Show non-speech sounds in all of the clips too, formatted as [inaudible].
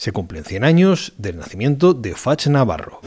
Se cumplen 100 años del nacimiento de Fach Navarro.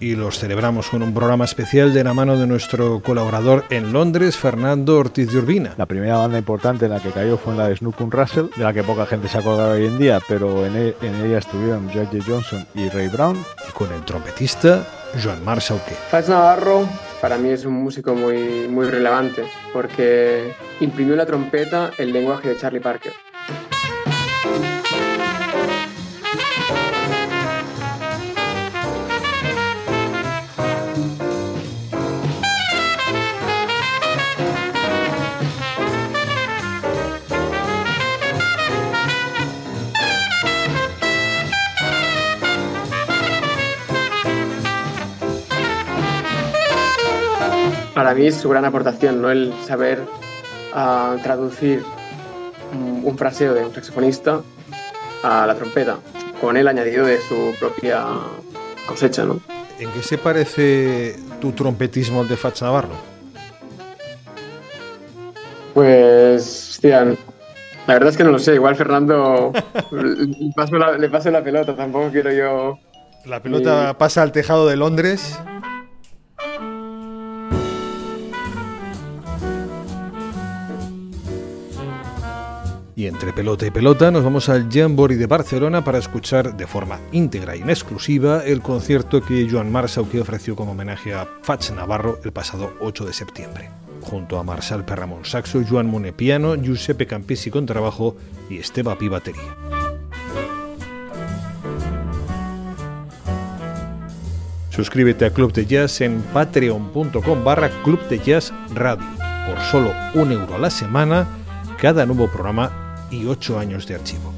y los celebramos con un programa especial de la mano de nuestro colaborador en Londres, Fernando Ortiz de Urbina. La primera banda importante en la que cayó fue en la de Snook Russell, de la que poca gente se acordará hoy en día, pero en, e, ella estuvieron George Johnson y Ray Brown. Y con el trompetista Joan Marshall Fats Navarro para mí es un músico muy, muy relevante porque imprimió la trompeta el lenguaje de Charlie Parker. Para mí es su gran aportación, ¿no? el saber ah, traducir un, fraseo de un saxofonista a la trompeta, con el añadido de su propia cosecha. ¿no? ¿En qué se parece tu trompetismo al de Fats Navarro? Pues, hostia, la verdad es que no lo sé. Igual Fernando [laughs] le, paso la, pelota, tampoco quiero yo. La pelota pasa al tejado de Londres. Y entre pelota y pelota nos vamos al Jamboree de Barcelona para escuchar de forma íntegra y en exclusiva el concierto que Joan Marsauque ofreció como homenaje a Fach Navarro el pasado 8 de septiembre. Junto a Marçal Perramon saxo, Joan Monet piano, Giuseppe Campisi con trabajo y Esteba Pi batería. Suscríbete a Club de Jazz en patreon.com barra Club de Jazz Radio. Por solo un euro a la semana, cada nuevo programa y 8 años de archivo.